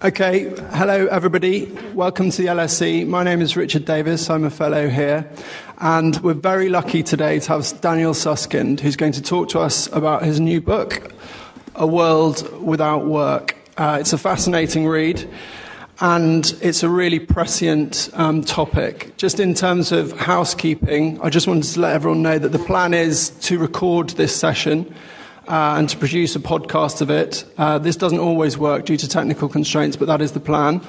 Okay, hello everybody. Welcome to the LSE. My name is Richard Davies. I'm a fellow here. And we're very lucky today to have Daniel Susskind, who's going to talk to us about his new book, A World Without Work. Uh, it's a fascinating read and it's a really prescient um, topic. Just in terms of housekeeping, I just wanted to let everyone know that the plan is to record this session uh, and to produce a podcast of it. Uh, this doesn't always work due to technical constraints, but that is the plan.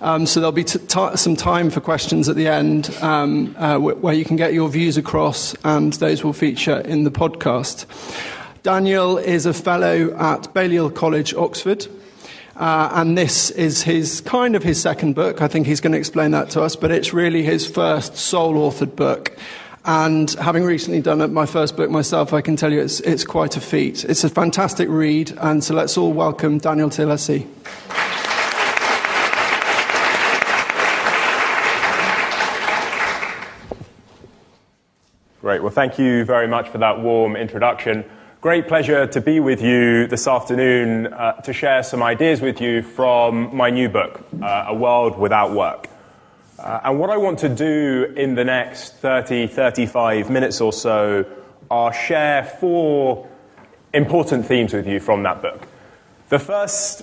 Um, so there'll be t- t- some time for questions at the end um, uh, w- where you can get your views across, and those will feature in the podcast. Daniel is a fellow at Balliol College, Oxford. Uh, and this is his kind of his second book. I think he's going to explain that to us, but it's really his first sole authored book. And having recently done my first book myself, I can tell you it's, it's quite a feat. It's a fantastic read, and so let's all welcome Daniel Tilesi. Great. Well, thank you very much for that warm introduction. Great pleasure to be with you this afternoon uh, to share some ideas with you from my new book, uh, A World Without Work. Uh, and what I want to do in the next 30, 35 minutes or so are share four important themes with you from that book. The first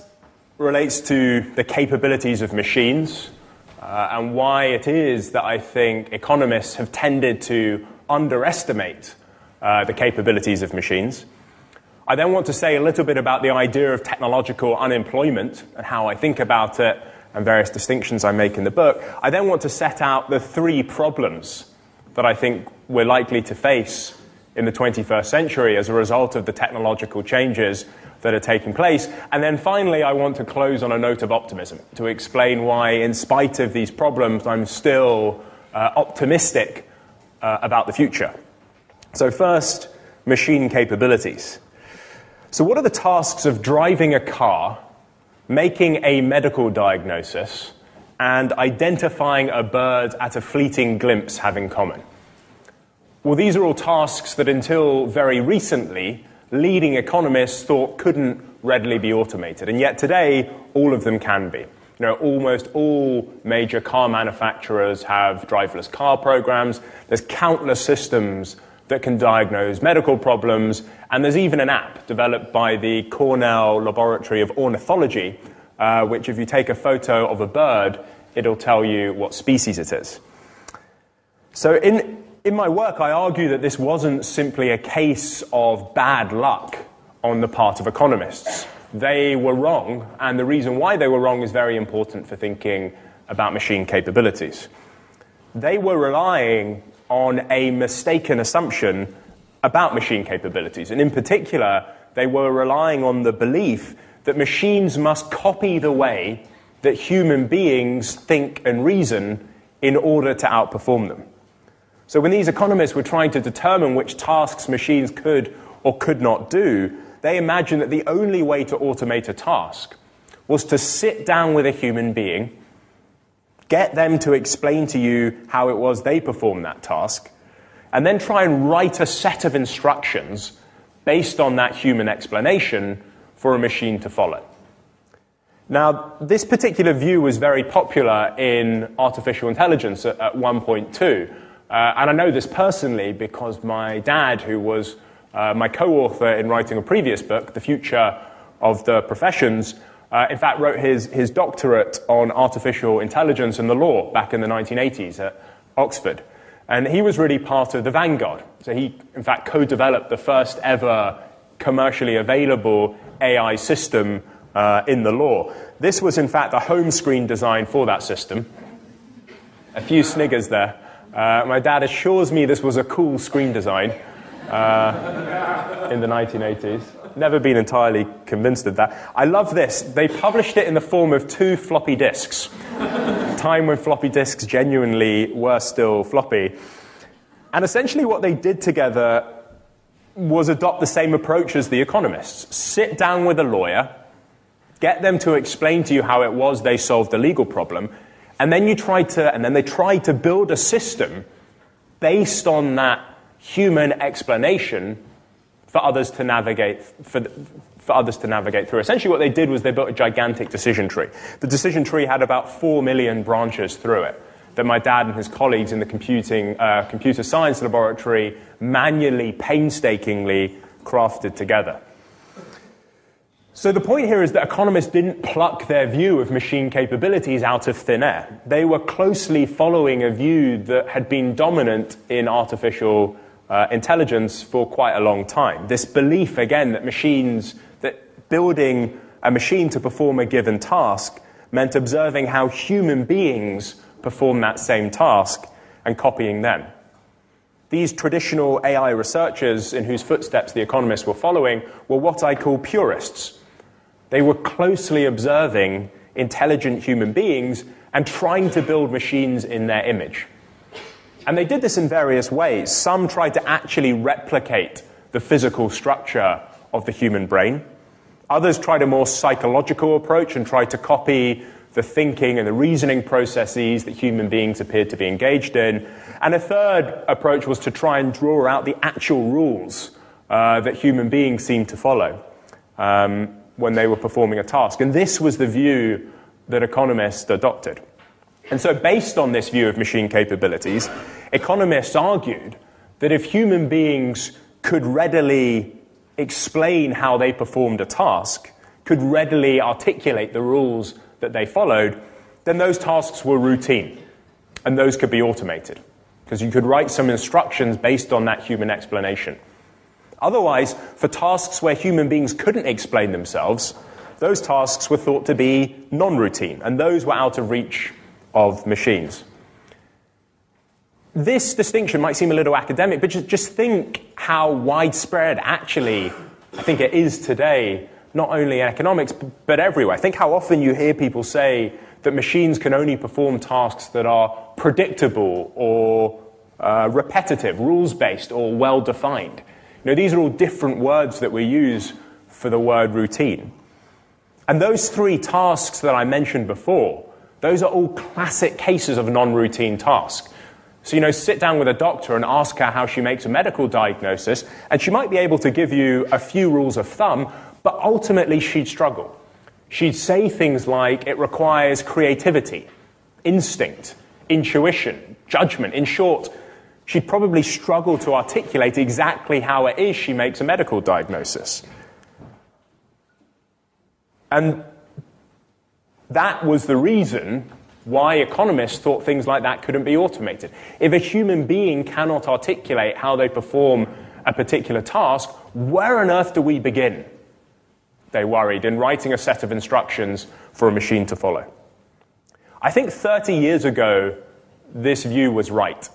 relates to the capabilities of machines uh, and why it is that I think economists have tended to underestimate uh, the capabilities of machines. I then want to say a little bit about the idea of technological unemployment and how I think about it and various distinctions I make in the book. I then want to set out the three problems that I think we're likely to face in the 21st century as a result of the technological changes that are taking place. And then finally, I want to close on a note of optimism to explain why, in spite of these problems, I'm still uh, optimistic uh, about the future. So, first, machine capabilities. So, what are the tasks of driving a car, making a medical diagnosis, and identifying a bird at a fleeting glimpse have in common? Well, these are all tasks that until very recently, leading economists thought couldn't readily be automated. And yet today, all of them can be. You know, almost all major car manufacturers have driverless car programs. There's countless systems that can diagnose medical problems, and there's even an app developed by the Cornell Laboratory of Ornithology, uh, which, if you take a photo of a bird, it'll tell you what species it is. So, in, in my work, I argue that this wasn't simply a case of bad luck on the part of economists. They were wrong, and the reason why they were wrong is very important for thinking about machine capabilities. They were relying on a mistaken assumption about machine capabilities. And in particular, they were relying on the belief that machines must copy the way that human beings think and reason in order to outperform them. So when these economists were trying to determine which tasks machines could or could not do, they imagined that the only way to automate a task was to sit down with a human being Get them to explain to you how it was they performed that task, and then try and write a set of instructions based on that human explanation for a machine to follow. Now, this particular view was very popular in artificial intelligence at, at 1.2. Uh, and I know this personally because my dad, who was uh, my co author in writing a previous book, The Future of the Professions, uh, in fact, wrote his, his doctorate on artificial intelligence and the law back in the 1980s at Oxford. And he was really part of the vanguard. So he, in fact, co developed the first ever commercially available AI system uh, in the law. This was, in fact, a home screen design for that system. A few sniggers there. Uh, my dad assures me this was a cool screen design uh, in the 1980s never been entirely convinced of that. I love this. They published it in the form of two floppy disks. Time when floppy disks genuinely were still floppy. And essentially, what they did together was adopt the same approach as the economists sit down with a lawyer, get them to explain to you how it was they solved the legal problem, and then you try to, and then they tried to build a system based on that human explanation for others to navigate for, for others to navigate through. Essentially, what they did was they built a gigantic decision tree. The decision tree had about four million branches through it that my dad and his colleagues in the computing, uh, computer science laboratory manually, painstakingly crafted together. So the point here is that economists didn't pluck their view of machine capabilities out of thin air. They were closely following a view that had been dominant in artificial uh, intelligence for quite a long time. This belief, again, that machines, that building a machine to perform a given task meant observing how human beings perform that same task and copying them. These traditional AI researchers in whose footsteps the economists were following were what I call purists. They were closely observing intelligent human beings and trying to build machines in their image. And they did this in various ways. Some tried to actually replicate the physical structure of the human brain. Others tried a more psychological approach and tried to copy the thinking and the reasoning processes that human beings appeared to be engaged in. And a third approach was to try and draw out the actual rules uh, that human beings seemed to follow um, when they were performing a task. And this was the view that economists adopted. And so, based on this view of machine capabilities, economists argued that if human beings could readily explain how they performed a task, could readily articulate the rules that they followed, then those tasks were routine and those could be automated because you could write some instructions based on that human explanation. Otherwise, for tasks where human beings couldn't explain themselves, those tasks were thought to be non routine and those were out of reach of machines. This distinction might seem a little academic, but just, just think how widespread actually I think it is today not only in economics, but everywhere. Think how often you hear people say that machines can only perform tasks that are predictable or uh, repetitive, rules based, or well defined. You know, these are all different words that we use for the word routine. And those three tasks that I mentioned before, those are all classic cases of non routine tasks. So, you know, sit down with a doctor and ask her how she makes a medical diagnosis, and she might be able to give you a few rules of thumb, but ultimately, she'd struggle. She'd say things like, it requires creativity, instinct, intuition, judgment. In short, she'd probably struggle to articulate exactly how it is she makes a medical diagnosis. And that was the reason why economists thought things like that couldn't be automated. If a human being cannot articulate how they perform a particular task, where on earth do we begin? they worried, in writing a set of instructions for a machine to follow. I think 30 years ago, this view was right.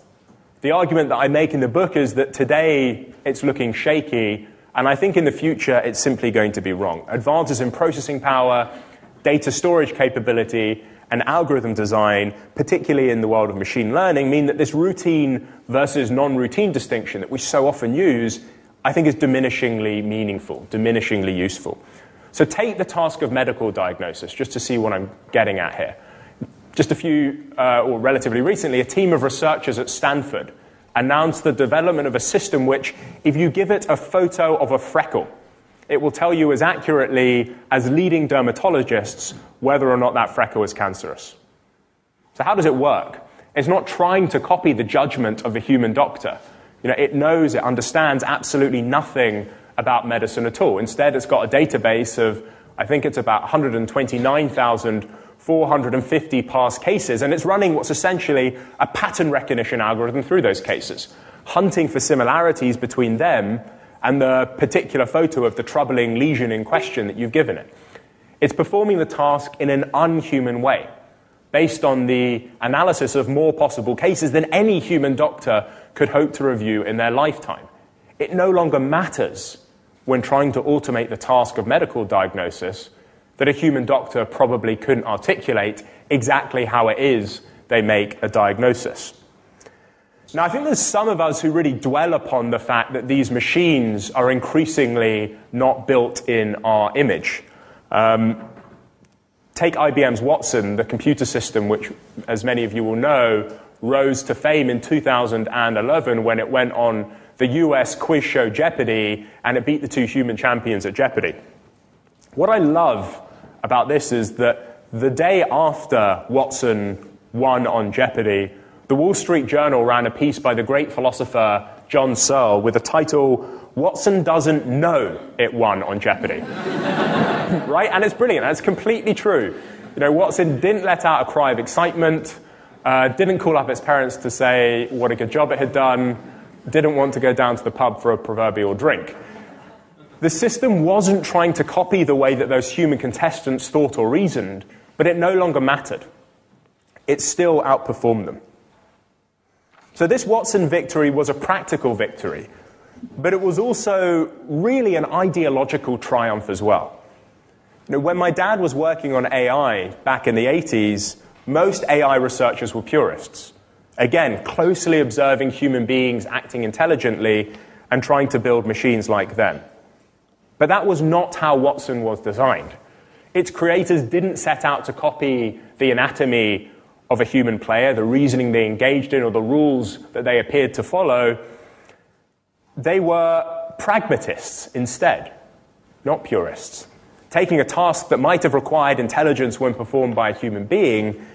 The argument that I make in the book is that today it's looking shaky, and I think in the future it's simply going to be wrong. Advances in processing power, data storage capability, and algorithm design, particularly in the world of machine learning, mean that this routine versus non routine distinction that we so often use, I think is diminishingly meaningful, diminishingly useful. So take the task of medical diagnosis, just to see what I'm getting at here. Just a few, uh, or relatively recently, a team of researchers at Stanford announced the development of a system which, if you give it a photo of a freckle, it will tell you as accurately as leading dermatologists whether or not that freckle is cancerous. So, how does it work? It's not trying to copy the judgment of a human doctor. You know, it knows, it understands absolutely nothing about medicine at all. Instead, it's got a database of, I think it's about 129,450 past cases, and it's running what's essentially a pattern recognition algorithm through those cases, hunting for similarities between them and the particular photo of the troubling lesion in question that you've given it. It's performing the task in an unhuman way, based on the analysis of more possible cases than any human doctor could hope to review in their lifetime. It no longer matters when trying to automate the task of medical diagnosis that a human doctor probably couldn't articulate exactly how it is they make a diagnosis. Now, I think there's some of us who really dwell upon the fact that these machines are increasingly not built in our image. Um, take IBM's Watson, the computer system, which, as many of you will know, rose to fame in 2011 when it went on the US quiz show Jeopardy, and it beat the two human champions at Jeopardy. What I love about this is that the day after Watson won on Jeopardy, the Wall Street Journal ran a piece by the great philosopher John Searle with the title, Watson Doesn't Know It Won on Jeopardy. right? And it's brilliant. That's completely true. You know, Watson didn't let out a cry of excitement, uh, didn't call up its parents to say what a good job it had done, didn't want to go down to the pub for a proverbial drink. The system wasn't trying to copy the way that those human contestants thought or reasoned, but it no longer mattered. It still outperformed them. So, this Watson victory was a practical victory, but it was also really an ideological triumph as well. You know, when my dad was working on AI back in the 80s, most AI researchers were purists. Again, closely observing human beings acting intelligently and trying to build machines like them. But that was not how Watson was designed. Its creators didn't set out to copy the anatomy of a human player, the reasoning they engaged in, or the rules that they appeared to follow. They were pragmatists instead, not purists. Taking a task that might have required intelligence when performed by a human being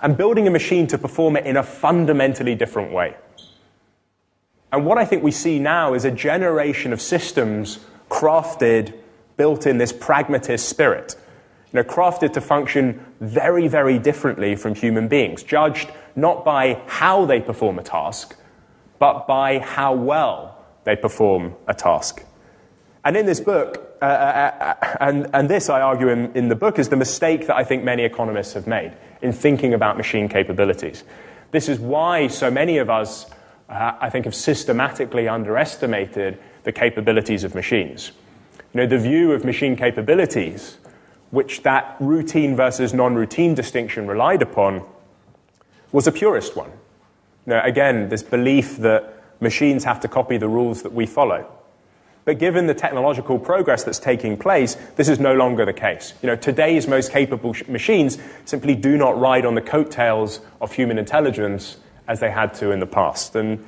and building a machine to perform it in a fundamentally different way. And what I think we see now is a generation of systems crafted, built in this pragmatist spirit, you know, crafted to function very, very differently from human beings, judged not by how they perform a task, but by how well they perform a task. And in this book, uh, uh, uh, and, and this I argue in, in the book, is the mistake that I think many economists have made in thinking about machine capabilities. This is why so many of us, uh, I think, have systematically underestimated the capabilities of machines. You know, the view of machine capabilities, which that routine versus non routine distinction relied upon, was a purist one. Know, again, this belief that machines have to copy the rules that we follow. But given the technological progress that's taking place, this is no longer the case. You know, today's most capable sh- machines simply do not ride on the coattails of human intelligence as they had to in the past. And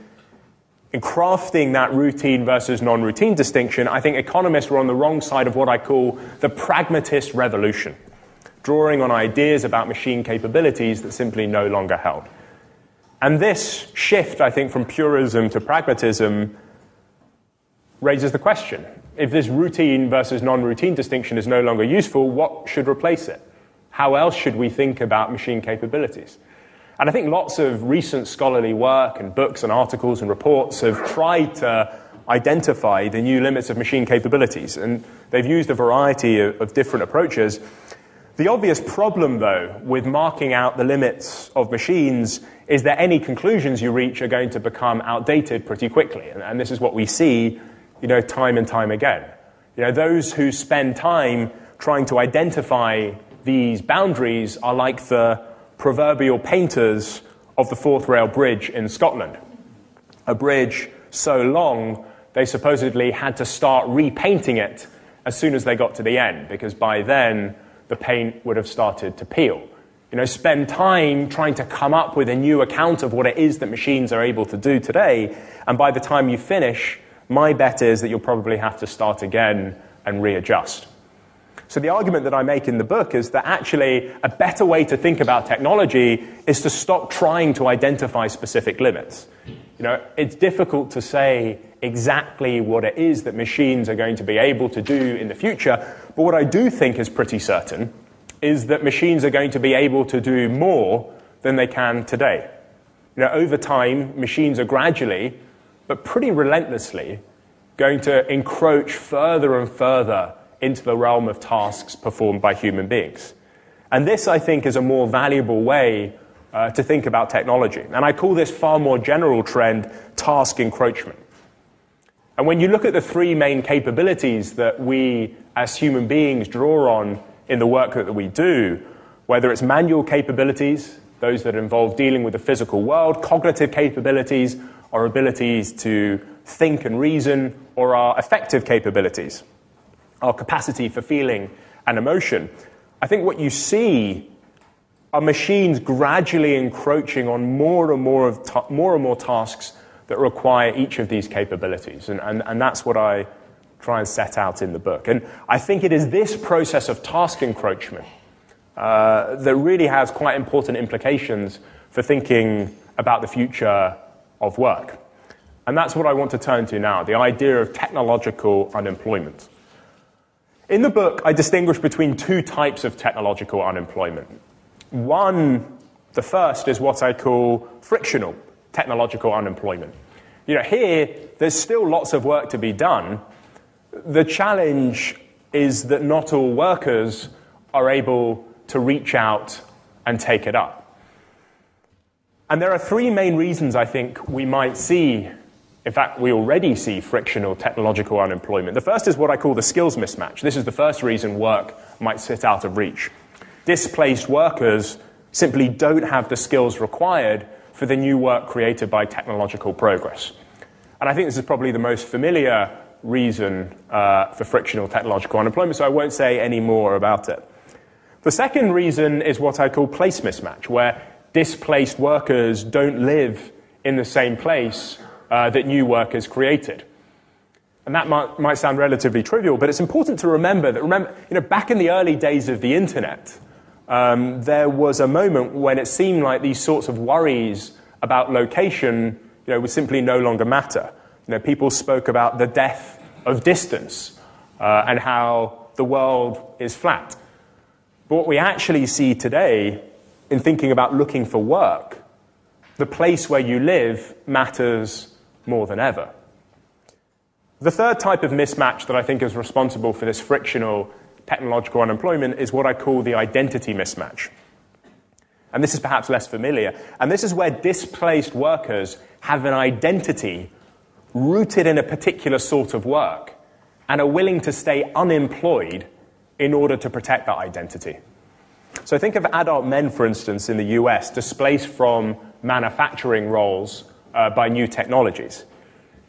in crafting that routine versus non routine distinction, I think economists were on the wrong side of what I call the pragmatist revolution, drawing on ideas about machine capabilities that simply no longer held. And this shift, I think, from purism to pragmatism raises the question if this routine versus non routine distinction is no longer useful, what should replace it? How else should we think about machine capabilities? And I think lots of recent scholarly work and books and articles and reports have tried to identify the new limits of machine capabilities, and they've used a variety of, of different approaches. The obvious problem, though, with marking out the limits of machines is that any conclusions you reach are going to become outdated pretty quickly. And, and this is what we see you know, time and time again. You know, those who spend time trying to identify these boundaries are like the proverbial painters of the Forth Rail Bridge in Scotland. A bridge so long they supposedly had to start repainting it as soon as they got to the end, because by then the paint would have started to peel. You know, spend time trying to come up with a new account of what it is that machines are able to do today, and by the time you finish, my bet is that you'll probably have to start again and readjust. So, the argument that I make in the book is that actually a better way to think about technology is to stop trying to identify specific limits. You know, it's difficult to say exactly what it is that machines are going to be able to do in the future, but what I do think is pretty certain is that machines are going to be able to do more than they can today. You know, over time, machines are gradually but pretty relentlessly going to encroach further and further into the realm of tasks performed by human beings. And this, I think, is a more valuable way uh, to think about technology. And I call this far more general trend task encroachment. And when you look at the three main capabilities that we as human beings draw on in the work that we do, whether it's manual capabilities, those that involve dealing with the physical world, cognitive capabilities, our abilities to think and reason, or our affective capabilities, our capacity for feeling and emotion. I think what you see are machines gradually encroaching on more and more, of ta- more, and more tasks that require each of these capabilities. And, and, and that's what I try and set out in the book. And I think it is this process of task encroachment uh, that really has quite important implications for thinking about the future of work. And that's what I want to turn to now the idea of technological unemployment. In the book, I distinguish between two types of technological unemployment. One, the first, is what I call frictional technological unemployment. You know, here, there's still lots of work to be done. The challenge is that not all workers are able to reach out and take it up. And there are three main reasons I think we might see, in fact, we already see frictional technological unemployment. The first is what I call the skills mismatch. This is the first reason work might sit out of reach. Displaced workers simply don't have the skills required for the new work created by technological progress. And I think this is probably the most familiar reason uh, for frictional technological unemployment, so I won't say any more about it. The second reason is what I call place mismatch, where displaced workers don't live in the same place uh, that new work is created. And that might, might, sound relatively trivial, but it's important to remember that, remember, you know, back in the early days of the internet, um, there was a moment when it seemed like these sorts of worries about location you know, would simply no longer matter. You know, people spoke about the death of distance uh, and how the world is flat. But what we actually see today in thinking about looking for work, the place where you live matters more than ever. The third type of mismatch that I think is responsible for this frictional technological unemployment is what I call the identity mismatch. And this is perhaps less familiar. And this is where displaced workers have an identity rooted in a particular sort of work and are willing to stay unemployed in order to protect that identity. So think of adult men, for instance, in the US, displaced from manufacturing roles uh, by new technologies.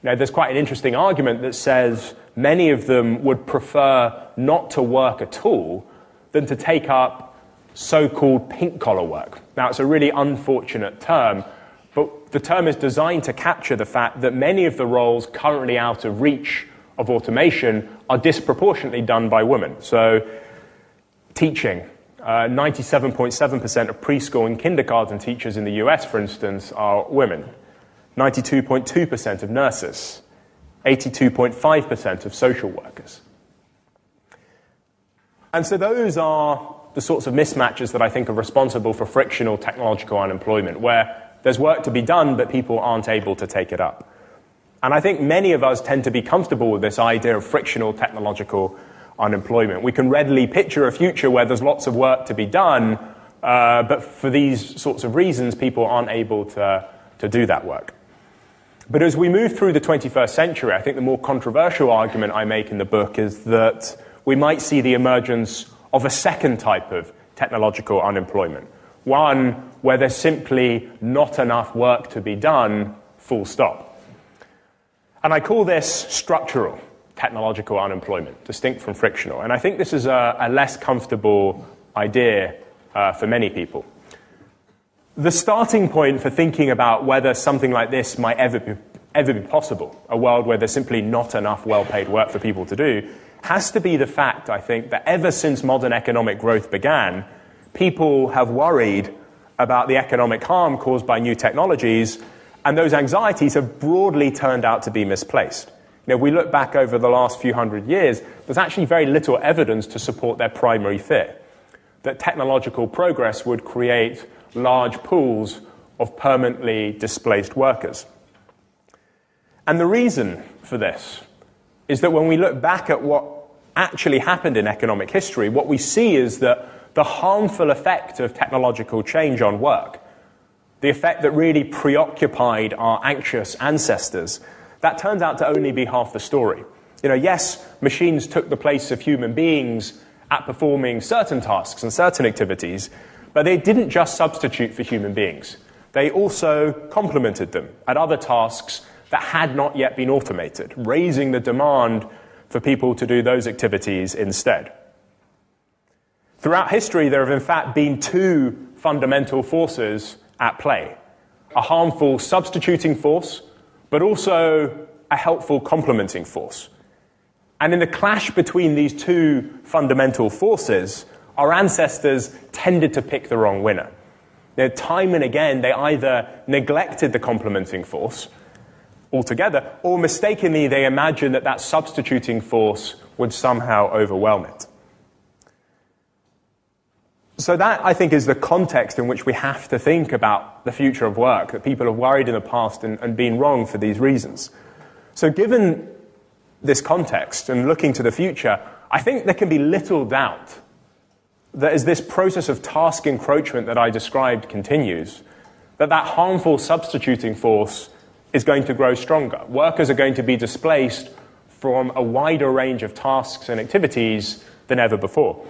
Now, there's quite an interesting argument that says many of them would prefer not to work at all than to take up so called pink collar work. Now, it's a really unfortunate term, but the term is designed to capture the fact that many of the roles currently out of reach of automation are disproportionately done by women. So, teaching, 97.7% uh, of preschool and kindergarten teachers in the US, for instance, are women. 92.2% of nurses. 82.5% of social workers. And so those are the sorts of mismatches that I think are responsible for frictional technological unemployment, where there's work to be done, but people aren't able to take it up. And I think many of us tend to be comfortable with this idea of frictional technological unemployment. We can readily picture a future where there's lots of work to be done, uh, but for these sorts of reasons, people aren't able to, to do that work. But as we move through the 21st century, I think the more controversial argument I make in the book is that we might see the emergence of a second type of technological unemployment. One where there's simply not enough work to be done, full stop. And I call this structural technological unemployment, distinct from frictional. And I think this is a, a less comfortable idea uh, for many people. The starting point for thinking about whether something like this might ever be, ever be possible, a world where there's simply not enough well paid work for people to do, has to be the fact, I think, that ever since modern economic growth began, people have worried about the economic harm caused by new technologies, and those anxieties have broadly turned out to be misplaced. You know, if we look back over the last few hundred years, there's actually very little evidence to support their primary fear that technological progress would create large pools of permanently displaced workers. And the reason for this is that when we look back at what actually happened in economic history, what we see is that the harmful effect of technological change on work, the effect that really preoccupied our anxious ancestors, that turns out to only be half the story. You know, yes, machines took the place of human beings at performing certain tasks and certain activities, but they didn't just substitute for human beings. They also complemented them at other tasks that had not yet been automated, raising the demand for people to do those activities instead. Throughout history, there have in fact been two fundamental forces at play a harmful substituting force but also a helpful complementing force. And in the clash between these two fundamental forces, our ancestors tended to pick the wrong winner. Know, time and again, they either neglected the complementing force altogether, or mistakenly, they imagined that that substituting force would somehow overwhelm it. So, that I think is the context in which we have to think about the future of work, that people have worried in the past and, and been wrong for these reasons. So, given this context and looking to the future, I think there can be little doubt that as this process of task encroachment that I described continues, that that harmful substituting force is going to grow stronger. Workers are going to be displaced from a wider range of tasks and activities than ever before.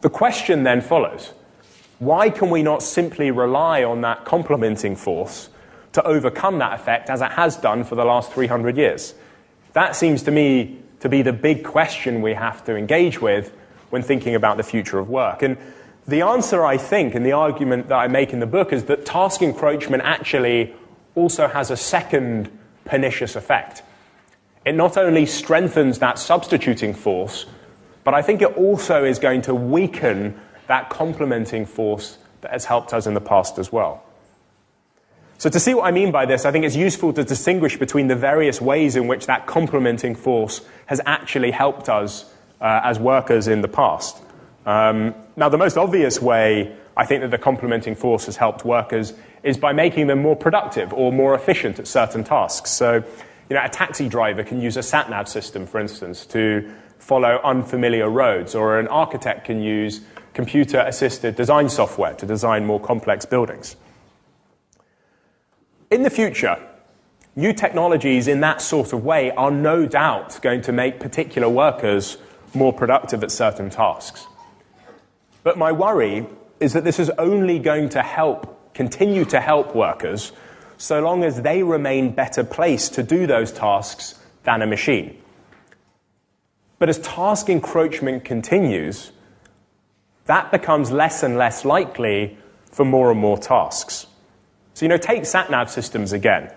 The question then follows why can we not simply rely on that complementing force to overcome that effect as it has done for the last 300 years? That seems to me to be the big question we have to engage with when thinking about the future of work. And the answer, I think, and the argument that I make in the book is that task encroachment actually also has a second pernicious effect. It not only strengthens that substituting force, but I think it also is going to weaken that complementing force that has helped us in the past as well. So, to see what I mean by this, I think it's useful to distinguish between the various ways in which that complementing force has actually helped us uh, as workers in the past. Um, now, the most obvious way I think that the complementing force has helped workers is by making them more productive or more efficient at certain tasks. So, you know, a taxi driver can use a sat nav system, for instance, to follow unfamiliar roads, or an architect can use computer assisted design software to design more complex buildings. In the future, new technologies in that sort of way are no doubt going to make particular workers more productive at certain tasks. But my worry is that this is only going to help, continue to help workers, so long as they remain better placed to do those tasks than a machine. But as task encroachment continues, that becomes less and less likely for more and more tasks. So, you know, take sat nav systems again.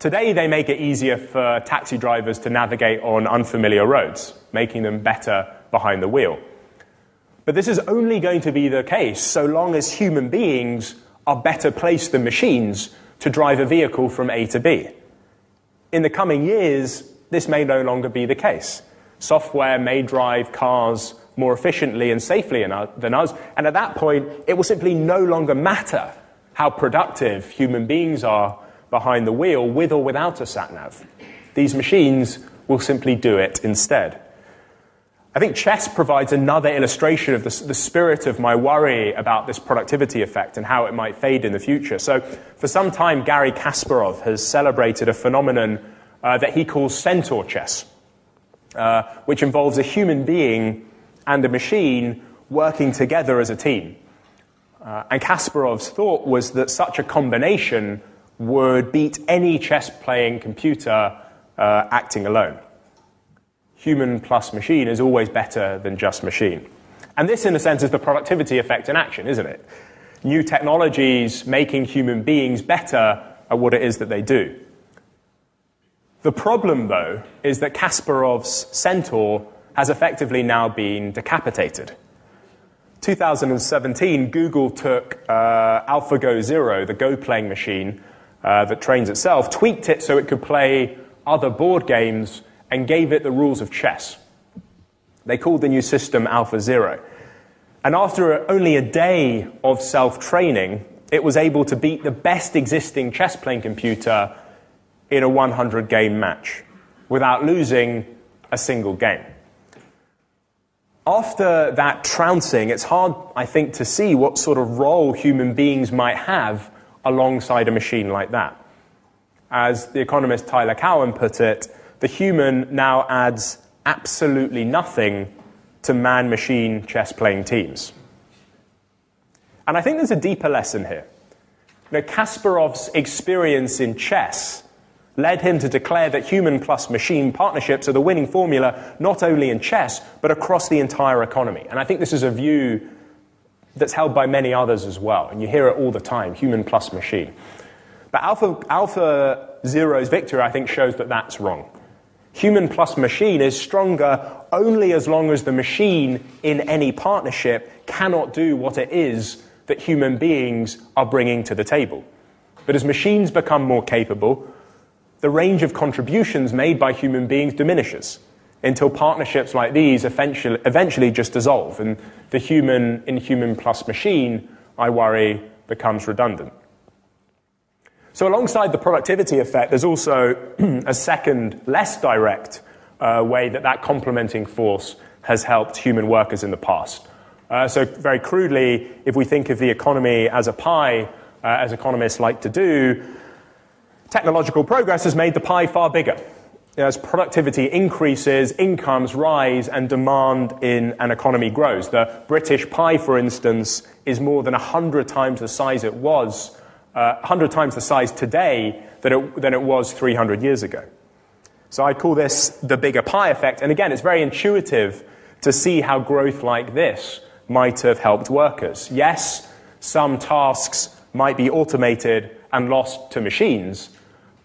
Today, they make it easier for taxi drivers to navigate on unfamiliar roads, making them better behind the wheel. But this is only going to be the case so long as human beings are better placed than machines to drive a vehicle from A to B. In the coming years, this may no longer be the case. Software may drive cars more efficiently and safely than us, and at that point, it will simply no longer matter how productive human beings are behind the wheel with or without a sat nav. These machines will simply do it instead. I think chess provides another illustration of the, the, spirit of my worry about this productivity effect and how it might fade in the future. So, for some time, Garry Kasparov has celebrated a phenomenon uh, that he calls centaur chess uh, which involves a human being and a machine working together as a team. Uh, and Kasparov's thought was that such a combination would beat any chess playing computer uh, acting alone. Human plus machine is always better than just machine. And this, in a sense, is the productivity effect in action, isn't it? New technologies making human beings better at what it is that they do. The problem, though, is that Kasparov's centaur has effectively now been decapitated. 2017, Google took uh, AlphaGo Zero, the Go playing machine uh, that trains itself, tweaked it so it could play other board games, and gave it the rules of chess. They called the new system AlphaZero. And after only a day of self training, it was able to beat the best existing chess playing computer in a 100 game match without losing a single game. After that trouncing, it's hard, I think, to see what sort of role human beings might have alongside a machine like that. As the economist Tyler Cowen put it, the human now adds absolutely nothing to man machine chess playing teams. And I think there's a deeper lesson here. You know, Kasparov's experience in chess led him to declare that human plus machine partnerships are the winning formula not only in chess, but across the entire economy. And I think this is a view that's held by many others as well. And you hear it all the time human plus machine. But Alpha, Alpha Zero's victory, I think, shows that that's wrong. Human plus machine is stronger only as long as the machine in any partnership cannot do what it is that human beings are bringing to the table. But as machines become more capable, the range of contributions made by human beings diminishes until partnerships like these eventually, eventually just dissolve and the human in human plus machine, I worry, becomes redundant. So, alongside the productivity effect, there's also a second, less direct uh, way that that complementing force has helped human workers in the past. Uh, so, very crudely, if we think of the economy as a pie, uh, as economists like to do, technological progress has made the pie far bigger. As productivity increases, incomes rise, and demand in an economy grows. The British pie, for instance, is more than 100 times the size it was, uh, 100 times the size today than it, than it was 300 years ago. So I call this the bigger pie effect. And again, it's very intuitive to see how growth like this might have helped workers. Yes, some tasks might be automated and lost to machines,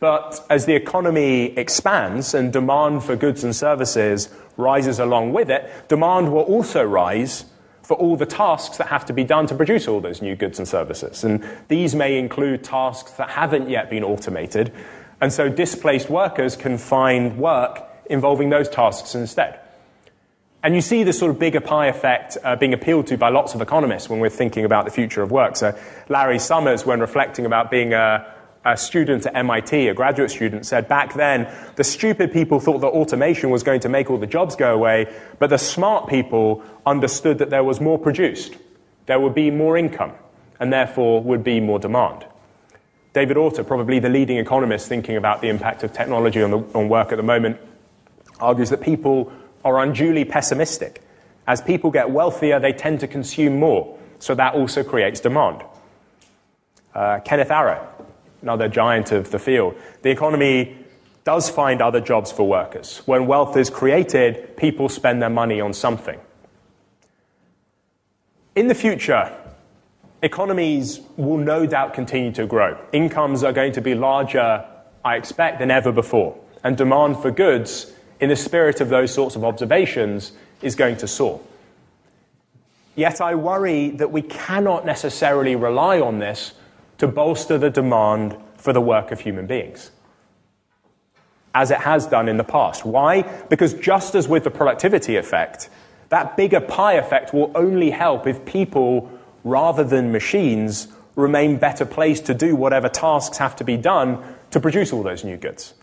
but as the economy expands and demand for goods and services rises along with it, demand will also rise for all the tasks that have to be done to produce all those new goods and services. And these may include tasks that haven't yet been automated and so displaced workers can find work involving those tasks instead. And you see this sort of bigger pie effect uh, being appealed to by lots of economists when we're thinking about the future of work. So Larry Summers, when reflecting about being a, a student at MIT, a graduate student, said back then the stupid people thought that automation was going to make all the jobs go away, but the smart people understood that there was more produced, there would be more income, and therefore would be more demand. David Autor, probably the leading economist thinking about the impact of technology on, the, on work at the moment, argues that people are unduly pessimistic. As people get wealthier, they tend to consume more, so that also creates demand. Uh, Kenneth Arrow, another giant of the field, the economy does find other jobs for workers. When wealth is created, people spend their money on something. In the future, economies will no doubt continue to grow. Incomes are going to be larger, I expect, than ever before. And demand for goods, in the spirit of those sorts of observations, is going to soar. Yet I worry that we cannot necessarily rely on this to bolster the demand for the work of human beings, as it has done in the past. Why? Because just as with the productivity effect, that bigger pie effect will only help if people rather than machines, remain better placed to do whatever tasks have to be done to produce all those new goods.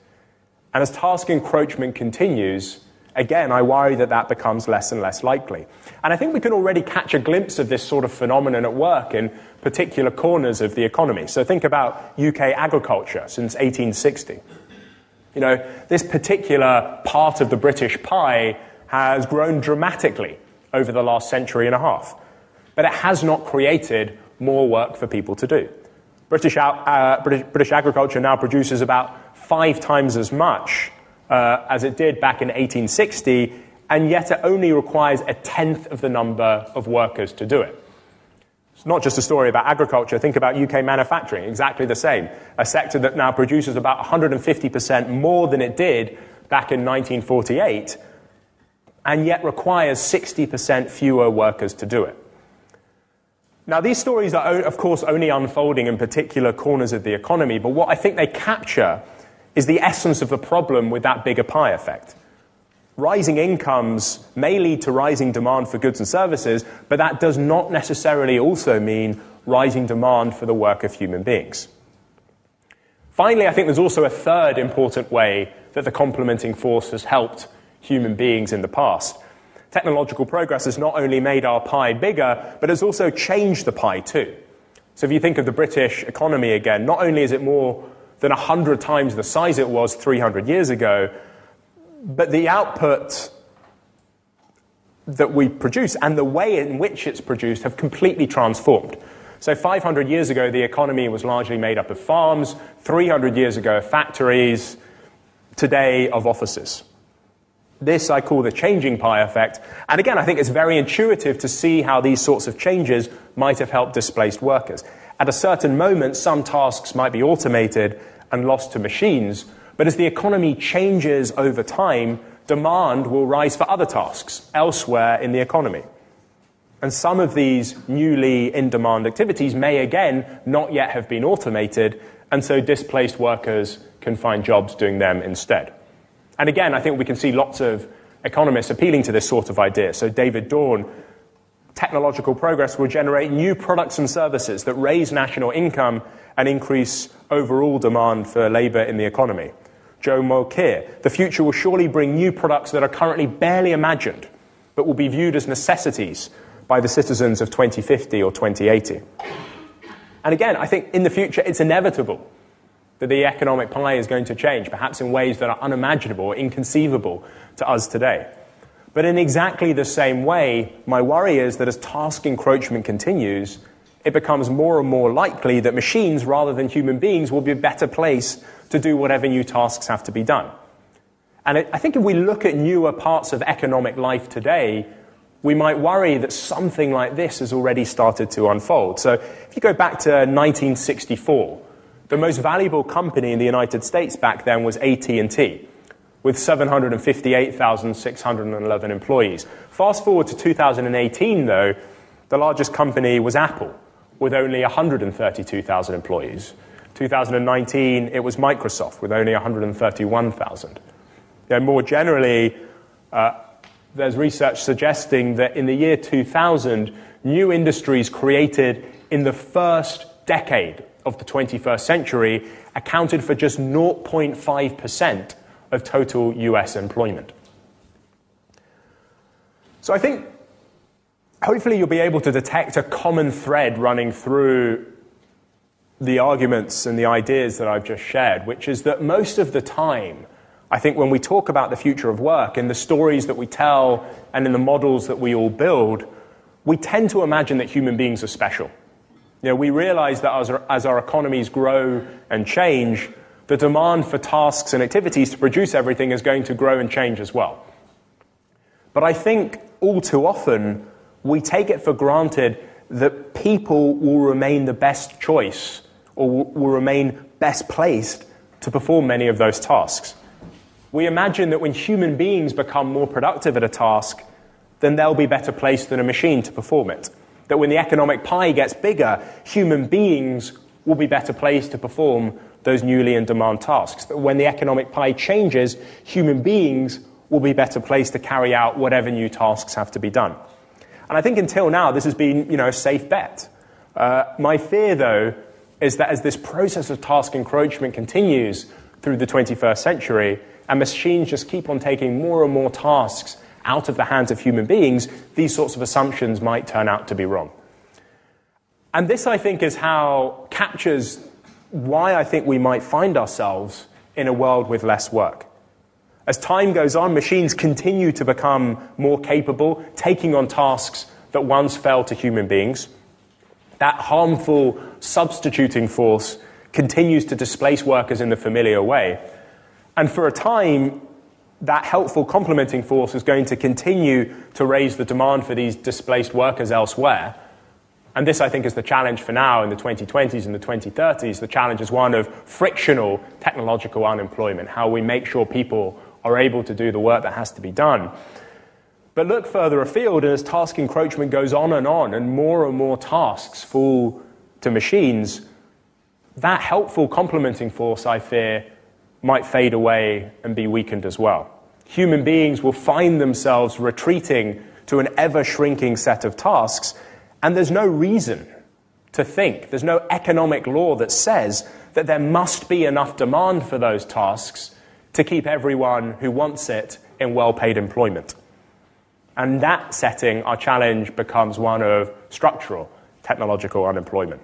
And as task encroachment continues, again, I worry that that becomes less and less likely. And I think we can already catch a glimpse of this sort of phenomenon at work in particular corners of the economy. So think about UK agriculture since 1860. You know, this particular part of the British pie has grown dramatically over the last century and a half but it has not created more work for people to do. British, uh, British, British agriculture now produces about five times as much uh, as it did back in 1860, and yet it only requires a tenth of the number of workers to do it. It's not just a story about agriculture. Think about UK manufacturing, exactly the same. A sector that now produces about 150% more than it did back in 1948, and yet requires 60% fewer workers to do it. Now, these stories are, of course, only unfolding in particular corners of the economy, but what I think they capture is the essence of the problem with that bigger pie effect. Rising incomes may lead to rising demand for goods and services, but that does not necessarily also mean rising demand for the work of human beings. Finally, I think there's also a third important way that the complementing force has helped human beings in the past, technological progress has not only made our pie bigger, but has also changed the pie too. So if you think of the British economy again, not only is it more than 100 times the size it was 300 years ago, but the output that we produce and the way in which it's produced have completely transformed. So 500 years ago, the economy was largely made up of farms, 300 years ago, factories, today of offices. This I call the changing pie effect. And again, I think it's very intuitive to see how these sorts of changes might have helped displaced workers. At a certain moment, some tasks might be automated and lost to machines. But as the economy changes over time, demand will rise for other tasks elsewhere in the economy. And some of these newly in demand activities may again not yet have been automated, and so displaced workers can find jobs doing them instead. And again, I think we can see lots of economists appealing to this sort of idea. So, David Dorn, technological progress will generate new products and services that raise national income and increase overall demand for labor in the economy. Joel Mokyr, the future will surely bring new products that are currently barely imagined, but will be viewed as necessities by the citizens of 2050 or 2080. And again, I think in the future it's inevitable that the economic pie is going to change, perhaps in ways that are unimaginable or inconceivable to us today. But in exactly the same way, my worry is that as task encroachment continues, it becomes more and more likely that machines, rather than human beings, will be a better place to do whatever new tasks have to be done. And I think if we look at newer parts of economic life today, we might worry that something like this has already started to unfold. So if you go back to 1964, the most valuable company in the United States back then was AT&T with 758,611 employees. Fast forward to 2018 though, the largest company was Apple with only 132,000 employees. 2019 it was Microsoft with only 131,000. You know, more generally, uh, there's research suggesting that in the year 2000, new industries created in the first decade of the 21st century accounted for just 0.5% of total US employment. So I think hopefully you'll be able to detect a common thread running through the arguments and the ideas that I've just shared, which is that most of the time, I think when we talk about the future of work, in the stories that we tell and in the models that we all build, we tend to imagine that human beings are special. You know, we realize that as our, as our economies grow and change, the demand for tasks and activities to produce everything is going to grow and change as well. But I think all too often we take it for granted that people will remain the best choice or will remain best placed to perform many of those tasks we imagine that when human beings become more productive at a task, then they'll be better placed than a machine to perform it. That when the economic pie gets bigger, human beings will be better placed to perform those newly in demand tasks. That when the economic pie changes, human beings will be better placed to carry out whatever new tasks have to be done. And I think until now, this has been you know, a safe bet. Uh, my fear, though, is that as this process of task encroachment continues through the 21st century, and machines just keep on taking more and more tasks out of the hands of human beings, these sorts of assumptions might turn out to be wrong. And this, I think, is how captures why I think we might find ourselves in a world with less work. As time goes on, machines continue to become more capable, taking on tasks that once fell to human beings. That harmful substituting force continues to displace workers in the familiar way. And for a time, that helpful complementing force is going to continue to raise the demand for these displaced workers elsewhere. And this, I think, is the challenge for now in the 2020s and the 2030s. The challenge is one of frictional technological unemployment, how we make sure people are able to do the work that has to be done. But look further afield, and as task encroachment goes on and on, and more and more tasks fall to machines, that helpful complementing force, I fear, might fade away and be weakened as well. Human beings will find themselves retreating to an ever shrinking set of tasks, and there's no reason to think, there's no economic law that says that there must be enough demand for those tasks to keep everyone who wants it in well paid employment. And that setting, our challenge becomes one of structural technological unemployment.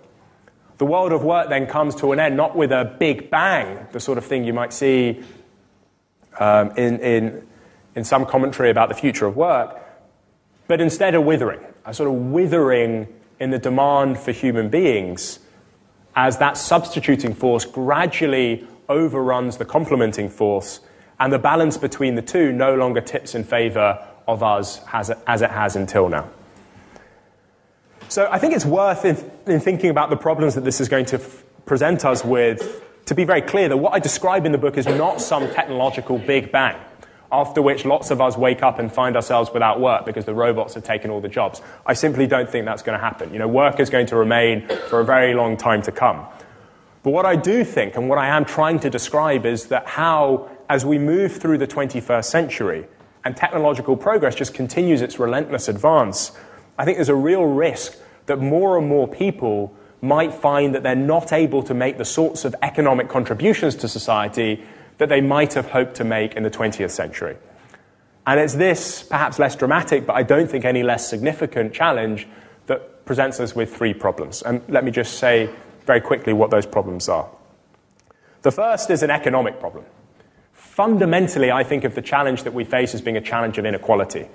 The world of work then comes to an end, not with a big bang, the sort of thing you might see um, in, in, in some commentary about the future of work, but instead a withering, a sort of withering in the demand for human beings as that substituting force gradually overruns the complementing force, and the balance between the two no longer tips in favor of us as it, as it has until now. So I think it's worth in, in thinking about the problems that this is going to f- present us with to be very clear that what I describe in the book is not some technological big bang, after which lots of us wake up and find ourselves without work because the robots have taken all the jobs. I simply don't think that's going to happen. You know, work is going to remain for a very long time to come. But what I do think, and what I am trying to describe, is that how, as we move through the 21st century and technological progress just continues its relentless advance, I think there's a real risk that more and more people might find that they're not able to make the sorts of economic contributions to society that they might have hoped to make in the 20th century. And it's this, perhaps less dramatic, but I don't think any less significant challenge that presents us with three problems. And let me just say very quickly what those problems are. The first is an economic problem. Fundamentally, I think of the challenge that we face as being a challenge of inequality.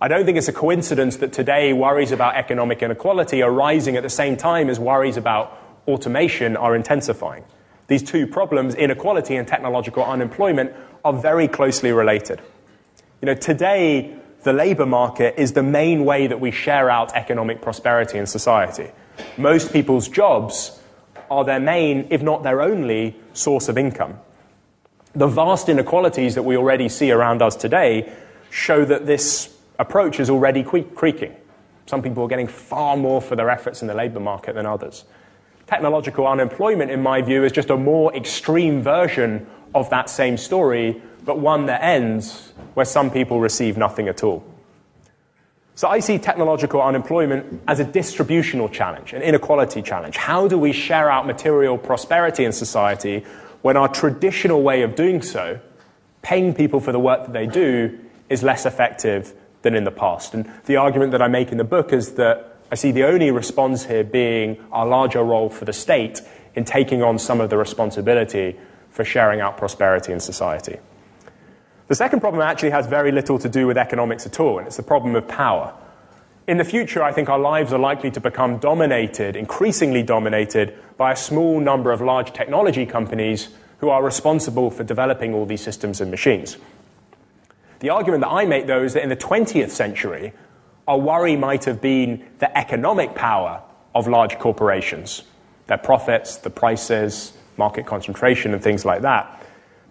I don't think it's a coincidence that today worries about economic inequality are rising at the same time as worries about automation are intensifying. These two problems, inequality and technological unemployment, are very closely related. You know, today, the labor market is the main way that we share out economic prosperity in society. Most people's jobs are their main, if not their only, source of income. The vast inequalities that we already see around us today show that this approach is already creaking. Some people are getting far more for their efforts in the labour market than others. Technological unemployment, in my view, is just a more extreme version of that same story, but one that ends where some people receive nothing at all. So I see technological unemployment as a distributional challenge, an inequality challenge. How do we share out material prosperity in society when our traditional way of doing so, paying people for the work that they do, is less effective than in the past. And the argument that I make in the book is that I see the only response here being our larger role for the state in taking on some of the responsibility for sharing out prosperity in society. The second problem actually has very little to do with economics at all, and it's the problem of power. In the future, I think our lives are likely to become dominated, increasingly dominated, by a small number of large technology companies who are responsible for developing all these systems and machines. The argument that I make, though, is that in the 20th century, our worry might have been the economic power of large corporations, their profits, the prices, market concentration, and things like that.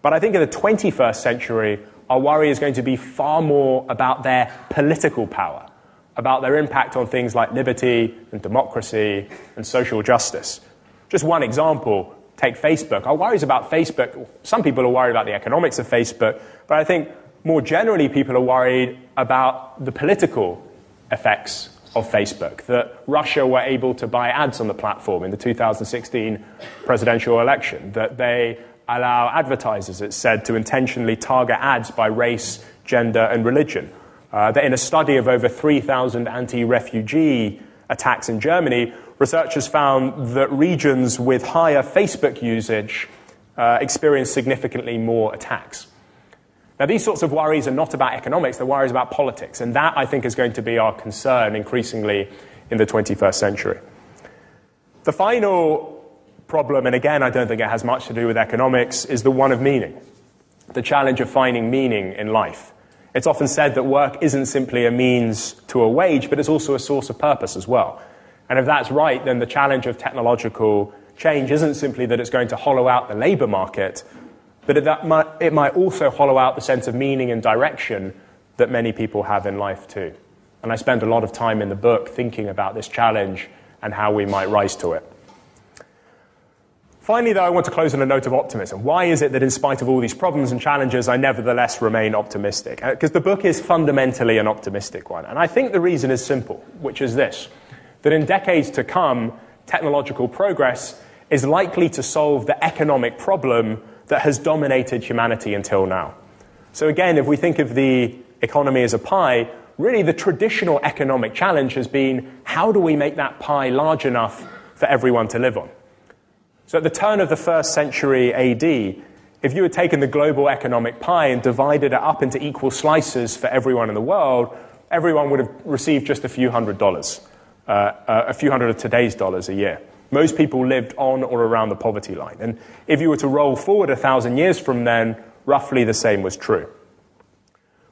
But I think in the 21st century, our worry is going to be far more about their political power, about their impact on things like liberty and democracy and social justice. Just one example take Facebook. Our worries about Facebook, some people are worried about the economics of Facebook, but I think more generally, people are worried about the political effects of Facebook, that Russia were able to buy ads on the platform in the 2016 presidential election, that they allow advertisers, it's said, to intentionally target ads by race, gender, and religion. Uh, that in a study of over 3,000 anti refugee attacks in Germany, researchers found that regions with higher Facebook usage uh, experienced significantly more attacks. Now, these sorts of worries are not about economics, they're worries about politics. And that, I think, is going to be our concern increasingly in the 21st century. The final problem, and again, I don't think it has much to do with economics, is the one of meaning, the challenge of finding meaning in life. It's often said that work isn't simply a means to a wage, but it's also a source of purpose as well. And if that's right, then the challenge of technological change isn't simply that it's going to hollow out the labour market, but it, might, it might also hollow out the sense of meaning and direction that many people have in life too. And I spend a lot of time in the book thinking about this challenge and how we might rise to it. Finally, though, I want to close on a note of optimism. Why is it that, in spite of all these problems and challenges, I nevertheless remain optimistic? Because uh, the book is fundamentally an optimistic one. And I think the reason is simple, which is this that in decades to come, technological progress is likely to solve the economic problem that has dominated humanity until now. So, again, if we think of the economy as a pie, really the traditional economic challenge has been how do we make that pie large enough for everyone to live on? So, at the turn of the first century AD, if you had taken the global economic pie and divided it up into equal slices for everyone in the world, everyone would have received just a few hundred dollars, uh, uh, a few hundred of today's dollars a year. Most people lived on or around the poverty line. And if you were to roll forward a thousand years from then, roughly the same was true.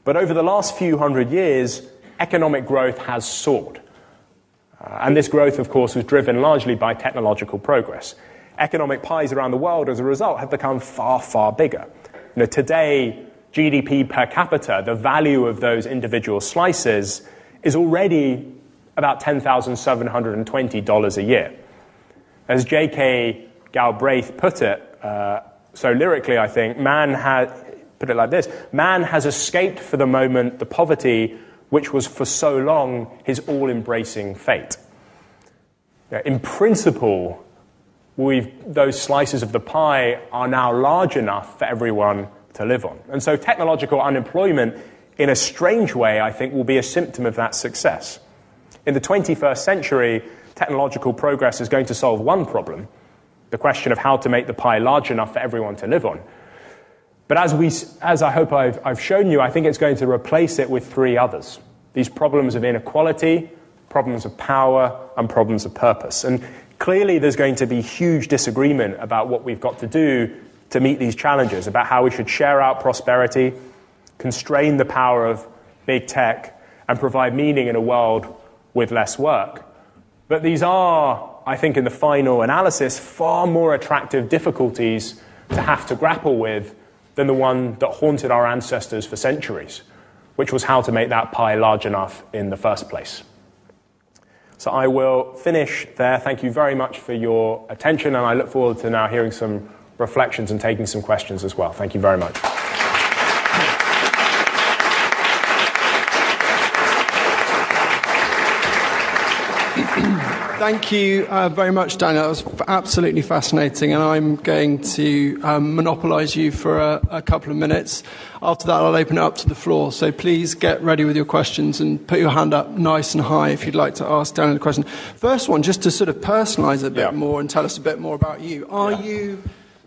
But over the last few hundred years, economic growth has soared. Uh, and this growth, of course, was driven largely by technological progress. economic pies around the world as a result have become far, far bigger. You know, today, GDP per capita, the value of those individual slices, is already about $10,720 a year. As J.K. Galbraith put it, uh, so lyrically, I think, man had, put it like this man has escaped for the moment the poverty which was for so long his all embracing fate. In principle, those slices of the pie are now large enough for everyone to live on. And so technological unemployment, in a strange way, I think, will be a symptom of that success. In the 21st century, technological progress is going to solve one problem the question of how to make the pie large enough for everyone to live on. But as, we, as I hope I've, I've shown you, I think it's going to replace it with three others these problems of inequality, problems of power, and problems of purpose. And clearly, there's going to be huge disagreement about what we've got to do to meet these challenges, about how we should share out prosperity, constrain the power of big tech, and provide meaning in a world with less work. But these are, I think, in the final analysis, far more attractive difficulties to have to grapple with than the one that haunted our ancestors for centuries, which was how to make that pie large enough in the first place. So I will finish there. Thank you very much for your attention, and I look forward to now hearing some reflections and taking some questions as well. Thank you very much. Thank you uh, very much, Daniel. That was absolutely fascinating, and I'm going to um, monopolise you for a, a, couple of minutes. After that, I'll open it up to the floor. So please get ready with your questions and put your hand up nice and high if you'd like to ask Daniel a question. First one, just to sort of personalise a bit yeah. more and tell us a bit more about you. Are yeah. you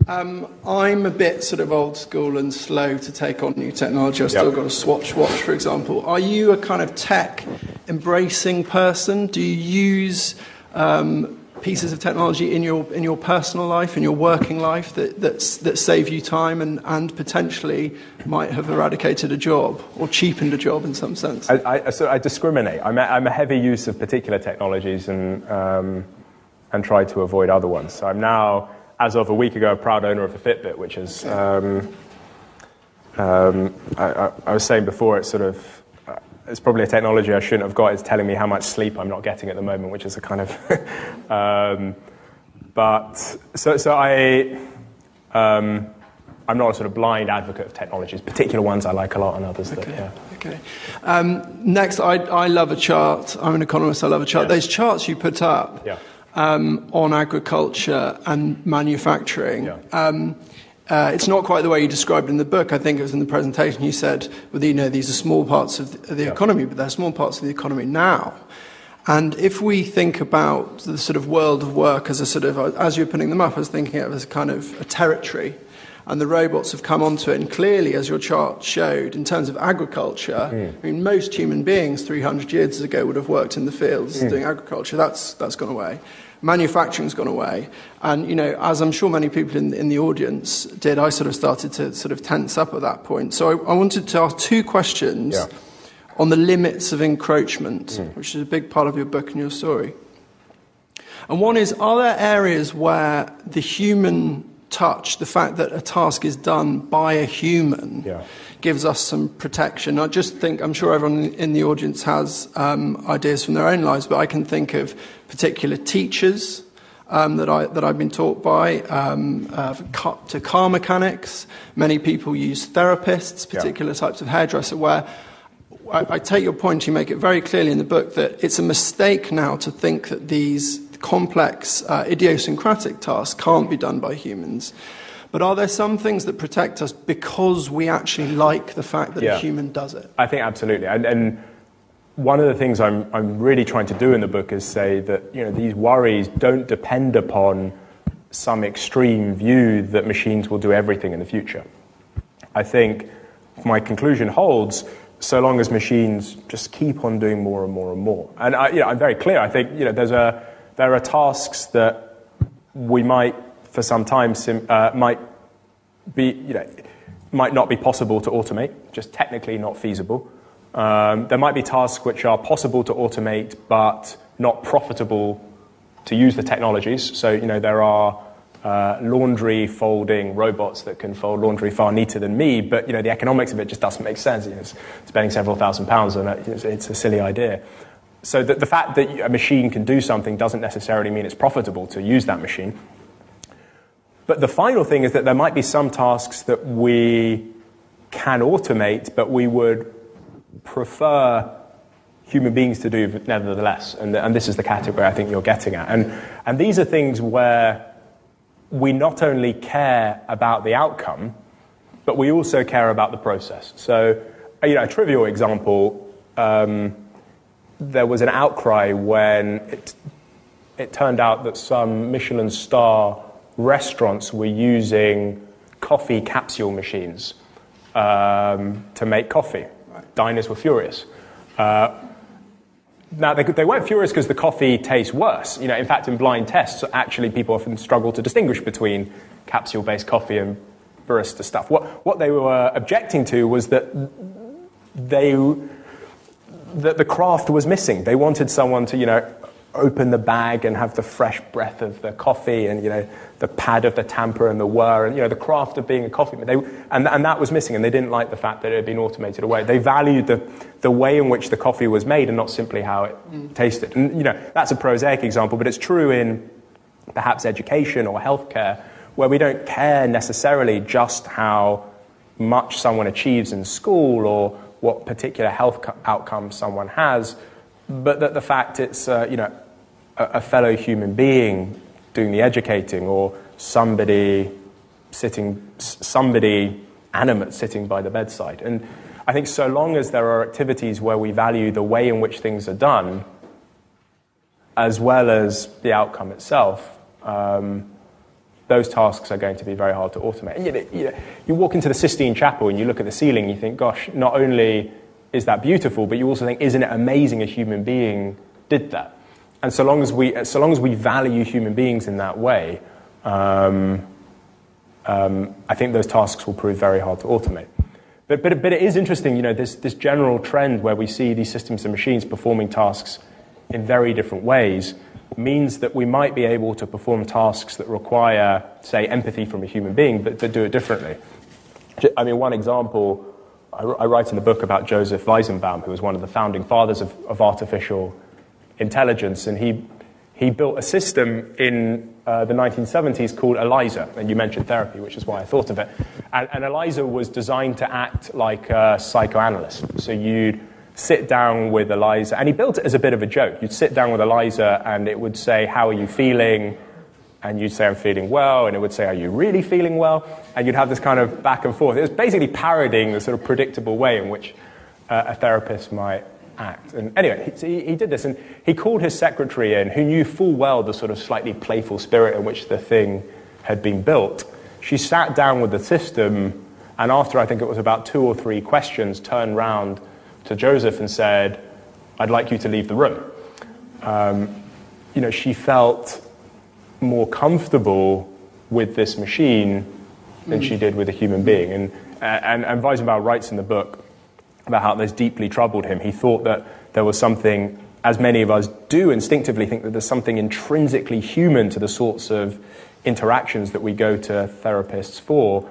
um, I'm a bit sort of old school and slow to take on new technology. I've yep. still got a Swatch watch, for example. Are you a kind of tech embracing person? Do you use um, pieces of technology in your, in your personal life, in your working life, that, that's, that save you time and, and potentially might have eradicated a job or cheapened a job in some sense? I, I, so I discriminate. I'm a, I'm a heavy use of particular technologies and, um, and try to avoid other ones. So I'm now as of a week ago, a proud owner of a Fitbit, which is, um, um, I, I, was saying before, it's sort of, it's probably a technology I shouldn't have got. It's telling me how much sleep I'm not getting at the moment, which is a kind of, um, but, so, so I, um, I'm not a sort of blind advocate of technologies, particular ones I like a lot and others okay. that, yeah. Okay. Um, next, I, I love a chart. I'm an economist, I love a chart. Those charts you put up, yeah um, on agriculture and manufacturing. Yeah. Uh, it's not quite the way you described in the book. I think it was in the presentation you said, well, you know, these are small parts of the, of the yeah. economy, but they're small parts of the economy now. And if we think about the sort of world of work as a sort of, as you're putting them up, I was thinking of as a kind of a territory and the robots have come onto it. And clearly, as your chart showed, in terms of agriculture, mm. I mean, most human beings 300 years ago would have worked in the fields mm. doing agriculture. That's, that's gone away. Manufacturing's gone away. And, you know, as I'm sure many people in, in the audience did, I sort of started to sort of tense up at that point. So I, I wanted to ask two questions yeah. on the limits of encroachment, mm. which is a big part of your book and your story. And one is, are there areas where the human touch, the fact that a task is done by a human, yeah. Gives us some protection. I just think, I'm sure everyone in the audience has um, ideas from their own lives, but I can think of particular teachers. Um, that, I, that I've been taught by, um, uh, to car mechanics. Many people use therapists, particular yeah. types of hairdresser, where I, I, take your point, you make it very clearly in the book that it's a mistake now to think that these complex, uh, idiosyncratic tasks can't be done by humans. But are there some things that protect us because we actually like the fact that yeah. a human does it? I think absolutely. And, and, one of the things I'm, I'm really trying to do in the book is say that you know, these worries don't depend upon some extreme view that machines will do everything in the future. I think my conclusion holds so long as machines just keep on doing more and more and more. And I, you know, I'm very clear. I think you know, there's a, there are tasks that we might, for some time, sim, uh, might be, you know, might not be possible to automate, just technically not feasible. Um, there might be tasks which are possible to automate but not profitable to use the technologies. So, you know, there are uh, laundry folding robots that can fold laundry far neater than me, but you know, the economics of it just doesn't make sense. You know, spending several thousand pounds on it, it's, it's a silly idea. So the, the fact that a machine can do something doesn't necessarily mean it's profitable to use that machine. But the final thing is that there might be some tasks that we can automate, but we would prefer human beings to do nevertheless. And, and this is the category I think you're getting at. And, and these are things where we not only care about the outcome, but we also care about the process. So, you know, a trivial example um, there was an outcry when it, it turned out that some Michelin star restaurants were using coffee capsule machines um, to make coffee. Diners were furious. Uh, now, they, they weren't furious because the coffee tastes worse. You know, in fact, in blind tests, actually, people often struggle to distinguish between capsule based coffee and barista stuff. What, what they were objecting to was that they, that the craft was missing. They wanted someone to, you know, open the bag and have the fresh breath of the coffee and you know the pad of the tamper and the whir and you know the craft of being a coffee they, and, and that was missing and they didn't like the fact that it had been automated away. They valued the, the way in which the coffee was made and not simply how it mm. tasted. And you know that's a prosaic example but it's true in perhaps education or healthcare where we don't care necessarily just how much someone achieves in school or what particular health outcome someone has but that the fact it's uh, you know a, a, fellow human being doing the educating or somebody sitting somebody animate sitting by the bedside and I think so long as there are activities where we value the way in which things are done as well as the outcome itself um, those tasks are going to be very hard to automate. You, know, you, know, you walk into the Sistine Chapel and you look at the ceiling, you think, gosh, not only is that beautiful? But you also think, isn't it amazing a human being did that? And so long as we, so long as we value human beings in that way, um, um, I think those tasks will prove very hard to automate. But, but, but it is interesting, you know, this, this general trend where we see these systems and machines performing tasks in very different ways means that we might be able to perform tasks that require, say, empathy from a human being, but to do it differently. I mean, one example I, I write in the book about Joseph Weizenbaum, who was one of the founding fathers of, of artificial intelligence, and he, he built a system in uh, the 1970s called ELIZA, and you mentioned therapy, which is why I thought of it. And, and ELIZA was designed to act like a psychoanalyst. So you'd sit down with ELIZA, and he built it as a bit of a joke. You'd sit down with ELIZA, and it would say, How are you feeling? And you'd say, I'm feeling well, and it would say, Are you really feeling well? And you'd have this kind of back and forth. It was basically parodying the sort of predictable way in which uh, a therapist might act. And anyway, he, he, did this, and he called his secretary in, who knew full well the sort of slightly playful spirit in which the thing had been built. She sat down with the system, and after I think it was about two or three questions, turned round to Joseph and said, I'd like you to leave the room. Um, you know, she felt more comfortable with this machine than mm. she did with a human being. And, and, and Weizenbaum writes in the book about how this deeply troubled him. He thought that there was something, as many of us do instinctively think that there's something intrinsically human to the sorts of interactions that we go to therapists for.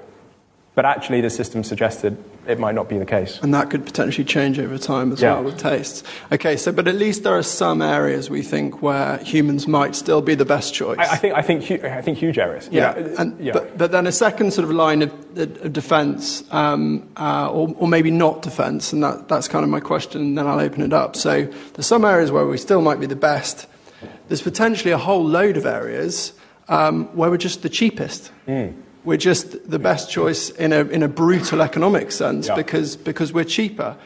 But actually, the system suggested it might not be the case. And that could potentially change over time as yeah. well with tastes. Okay, so but at least there are some areas we think where humans might still be the best choice. I, I think I think I think huge areas. Yeah, and, yeah. But, but then a second sort of line of, of defence, um, uh, or, or maybe not defence, and that, that's kind of my question. And then I'll open it up. So there's some areas where we still might be the best. There's potentially a whole load of areas um, where we're just the cheapest. Mm we're just the best choice in a, in a brutal economic sense yeah. because, because we're cheaper.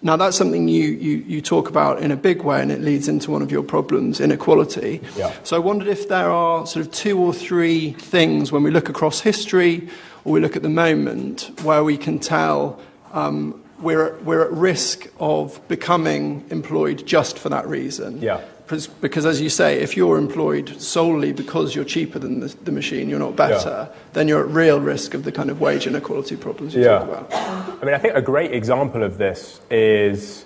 Now, that's something you, you, you talk about in a big way, and it leads into one of your problems inequality. Yeah. So, I wondered if there are sort of two or three things when we look across history or we look at the moment where we can tell um, we're, we're at risk of becoming employed just for that reason. Yeah because, as you say, if you're employed solely because you're cheaper than the, the machine, you're not better, yeah. then you're at real risk of the kind of wage inequality problems you yeah. talk about. I mean, I think a great example of this is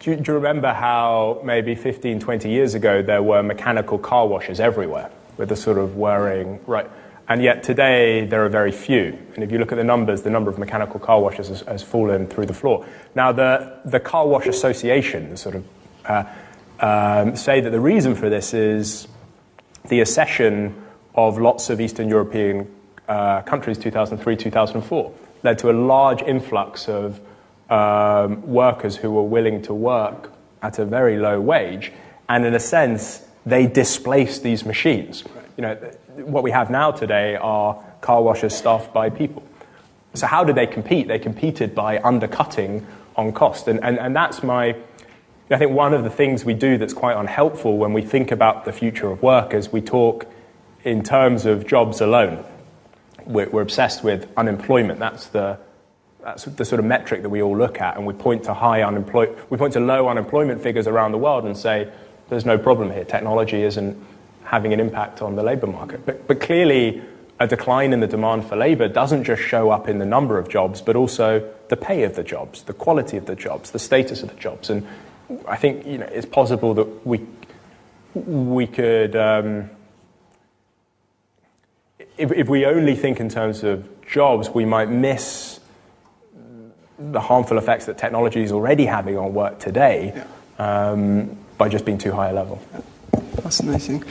do you, do you remember how maybe 15, 20 years ago there were mechanical car washes everywhere with the sort of whirring, right? And yet today, there are very few. And if you look at the numbers, the number of mechanical car washes has, has fallen through the floor. Now, the, the Car Wash Association, the sort of, uh, um, say that the reason for this is the accession of lots of Eastern European uh, countries, 2003, 2004, led to a large influx of um, workers who were willing to work at a very low wage. And in a sense, they displaced these machines. You know, what we have now today are car washers staffed by people. So, how did they compete? They competed by undercutting on cost. And, and, and that's my, I think, one of the things we do that's quite unhelpful when we think about the future of work is we talk in terms of jobs alone. We're, we're obsessed with unemployment. That's the, that's the sort of metric that we all look at, and we point to high unemployment, we point to low unemployment figures around the world and say, there's no problem here. Technology isn't having an impact on the labour market. But, but clearly, a decline in the demand for labour doesn't just show up in the number of jobs, but also the pay of the jobs, the quality of the jobs, the status of the jobs. And I think you know, it's possible that we, we could, um, if, if we only think in terms of jobs, we might miss the harmful effects that technology is already having on work today yeah. um, by just being too high a level. Fascinating.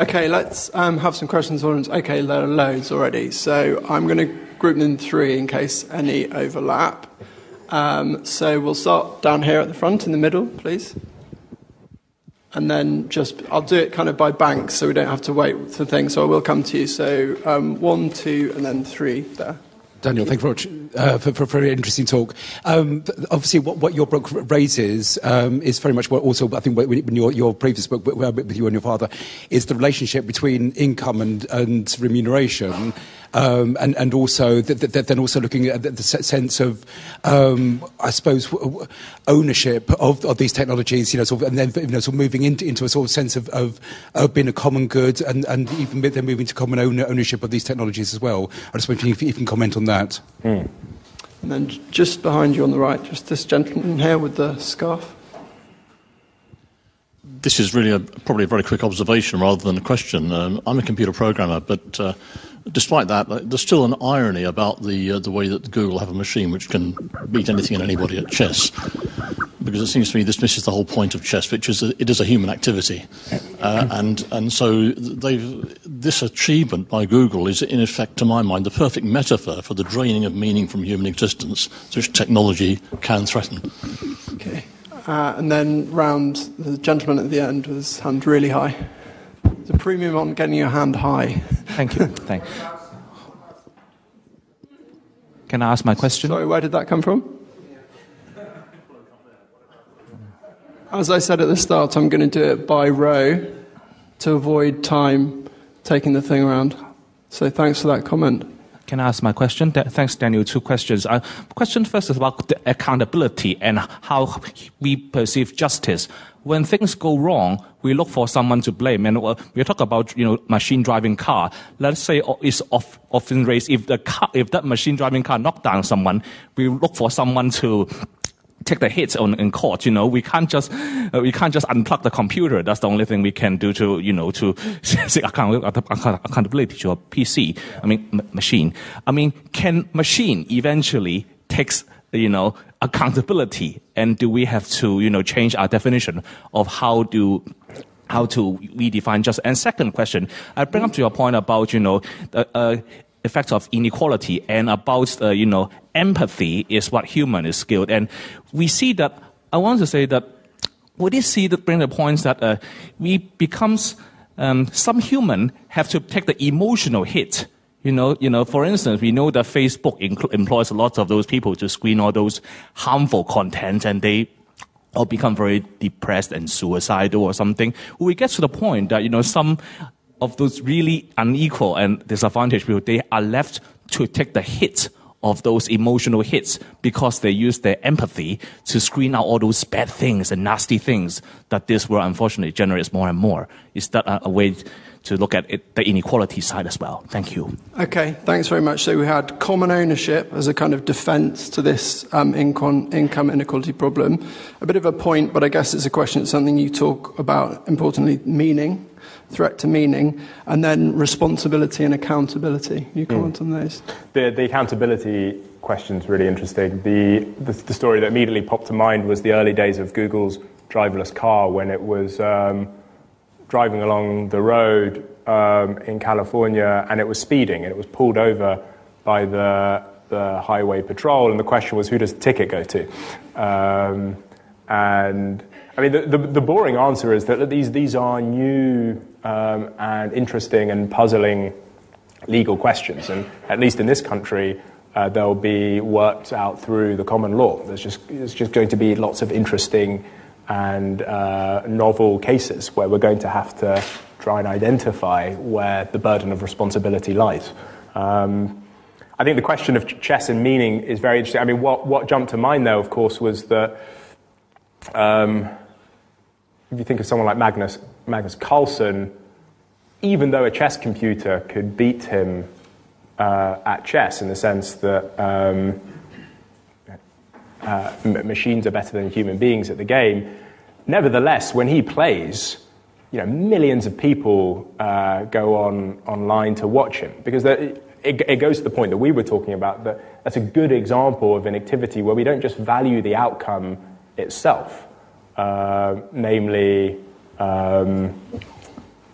Okay, let's um, have some questions. Okay, there are loads already. So I'm going to group them in three in case any overlap. Um, so we'll start down here at the front in the middle, please. And then just, I'll do it kind of by banks so we don't have to wait for things. So I will come to you. So um, one, two, and then three there. Daniel, thank you very much uh, for, for, a very interesting talk. Um, obviously, what, what, your book raises um, is very much what also, I think, when your, your previous book with you and your father, is the relationship between income and, and remuneration. Um, and, and also th- th- then also looking at the, the sense of, um, I suppose, ownership of, of these technologies, you know, sort of, and then you know, sort of moving into, into a sort of sense of, of, of being a common good, and, and even then moving to common ownership of these technologies as well. I just wonder if you can comment on that. Mm. And then just behind you on the right, just this gentleman here with the scarf. This is really a, probably a very quick observation rather than a question. Um, I'm a computer programmer, but uh, despite that, there's still an irony about the uh, the way that Google have a machine which can beat anything and anybody at chess. Because it seems to me this misses the whole point of chess, which is it is a human activity, uh, and and so this achievement by Google is in effect, to my mind, the perfect metaphor for the draining of meaning from human existence, which technology can threaten. Okay, uh, and then round the gentleman at the end with his hand really high. The premium on getting your hand high. Thank you. Thank. Can I ask my question? Sorry, where did that come from? As I said at the start, I'm going to do it by row to avoid time taking the thing around. So thanks for that comment. Can I ask my question? Thanks, Daniel. Two questions. Uh, question first is about accountability and how we perceive justice. When things go wrong, we look for someone to blame. And uh, we talk about, you know, machine driving car. Let's say uh, it's often raised if the car, if that machine driving car knocked down someone, we look for someone to take the hits on in court. You know, we can't just uh, we can't just unplug the computer. That's the only thing we can do to you know to account, accountability to a PC. I mean, m- machine. I mean, can machine eventually takes you know accountability, and do we have to you know change our definition of how do how to redefine just? And second question, I bring up to your point about you know. Uh, effects of inequality and about uh, you know empathy is what human is skilled. And we see that, I want to say that we did see that bring the points that uh, we becomes, um, some human have to take the emotional hit. You know, you know, for instance, we know that Facebook employs a lot of those people to screen all those harmful content and they all become very depressed and suicidal or something. We get to the point that, you know, some of those really unequal and disadvantaged people, they are left to take the hit of those emotional hits because they use their empathy to screen out all those bad things and nasty things that this world unfortunately generates more and more. Is that a, a way to look at it, the inequality side as well? Thank you. Okay, thanks very much. So we had common ownership as a kind of defense to this um, income, income inequality problem. A bit of a point, but I guess it's a question, it's something you talk about importantly, meaning threat to meaning, and then responsibility and accountability. You comment mm. on those? The, the accountability question is really interesting. The, the, the, story that immediately popped to mind was the early days of Google's driverless car when it was um, driving along the road um, in California and it was speeding and it was pulled over by the, the highway patrol. And the question was, who does the ticket go to? Um, and I mean, the, the, the, boring answer is that these, these are new um, and interesting and puzzling legal questions. And at least in this country, uh, they'll be worked out through the common law. There's just, there's just going to be lots of interesting and uh, novel cases where we're going to have to try and identify where the burden of responsibility lies. Um, I think the question of chess and meaning is very interesting. I mean, what, what jumped to mind, though, of course, was that um, if you think of someone like Magnus, Magnus Carlsen, even though a chess computer could beat him uh, at chess in the sense that um, uh, machines are better than human beings at the game. Nevertheless, when he plays, you know, millions of people uh, go on online to watch him because it, it, goes to the point that we were talking about that that's a good example of an activity where we don't just value the outcome itself, uh, namely um,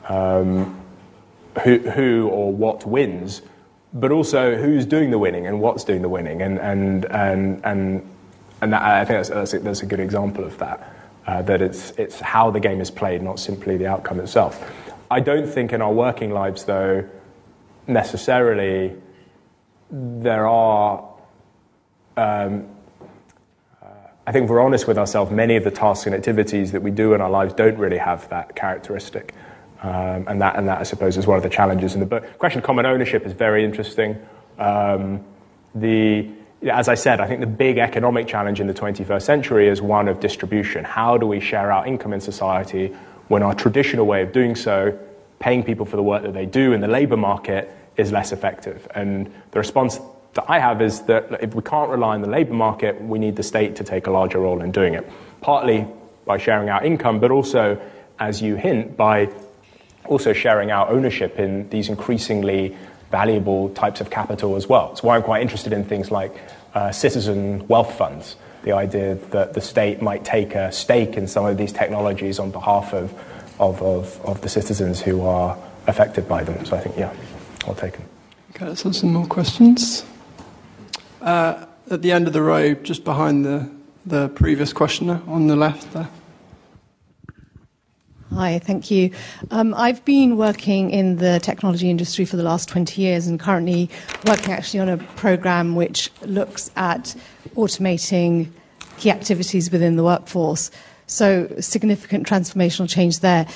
um, who, who or what wins, but also who's doing the winning and what's doing the winning. And, and, and, and, and that, I think that's, that's, a, that's a good example of that, uh, that it's, it's how the game is played, not simply the outcome itself. I don't think in our working lives, though, necessarily there are. Um, uh, I think if we're honest with ourselves, many of the tasks and activities that we do in our lives don't really have that characteristic. Um, and, that, and that, I suppose, is one of the challenges in the book. Question of common ownership is very interesting. Um, the, as I said, I think the big economic challenge in the 21st century is one of distribution. How do we share our income in society when our traditional way of doing so, paying people for the work that they do in the labour market, is less effective? And the response that I have is that if we can't rely on the labour market, we need the state to take a larger role in doing it. Partly by sharing our income, but also, as you hint, by also sharing our ownership in these increasingly valuable types of capital as well. It's why I'm quite interested in things like uh, citizen wealth funds, the idea that the state might take a stake in some of these technologies on behalf of, of, of, of the citizens who are affected by them. So I think, yeah, I'll take them. Okay, let's have some more questions. Uh, at the end of the row, just behind the, the previous questioner on the left there. Hi, thank you. Um, I've been working in the technology industry for the last 20 years and currently working actually on a program which looks at automating key activities within the workforce. So, significant transformational change there.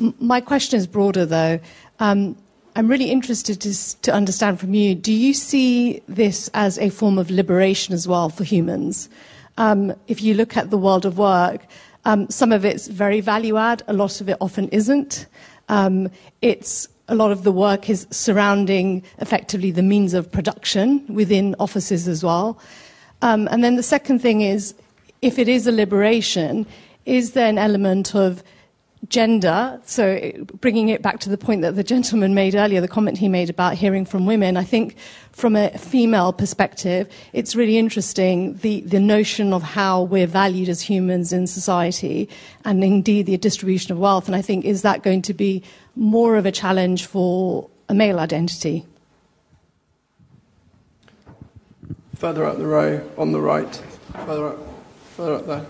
M- my question is broader though. Um, I'm really interested to, to understand from you do you see this as a form of liberation as well for humans? Um, if you look at the world of work, um, some of it's very value add, a lot of it often isn't. Um, it's a lot of the work is surrounding effectively the means of production within offices as well. Um, and then the second thing is, if it is a liberation, is there an element of gender, so bringing it back to the point that the gentleman made earlier, the comment he made about hearing from women, I think from a female perspective, it's really interesting the, the notion of how we're valued as humans in society and indeed the distribution of wealth. And I think, is that going to be more of a challenge for a male identity? Further up the row, on the right. Further up, further up there.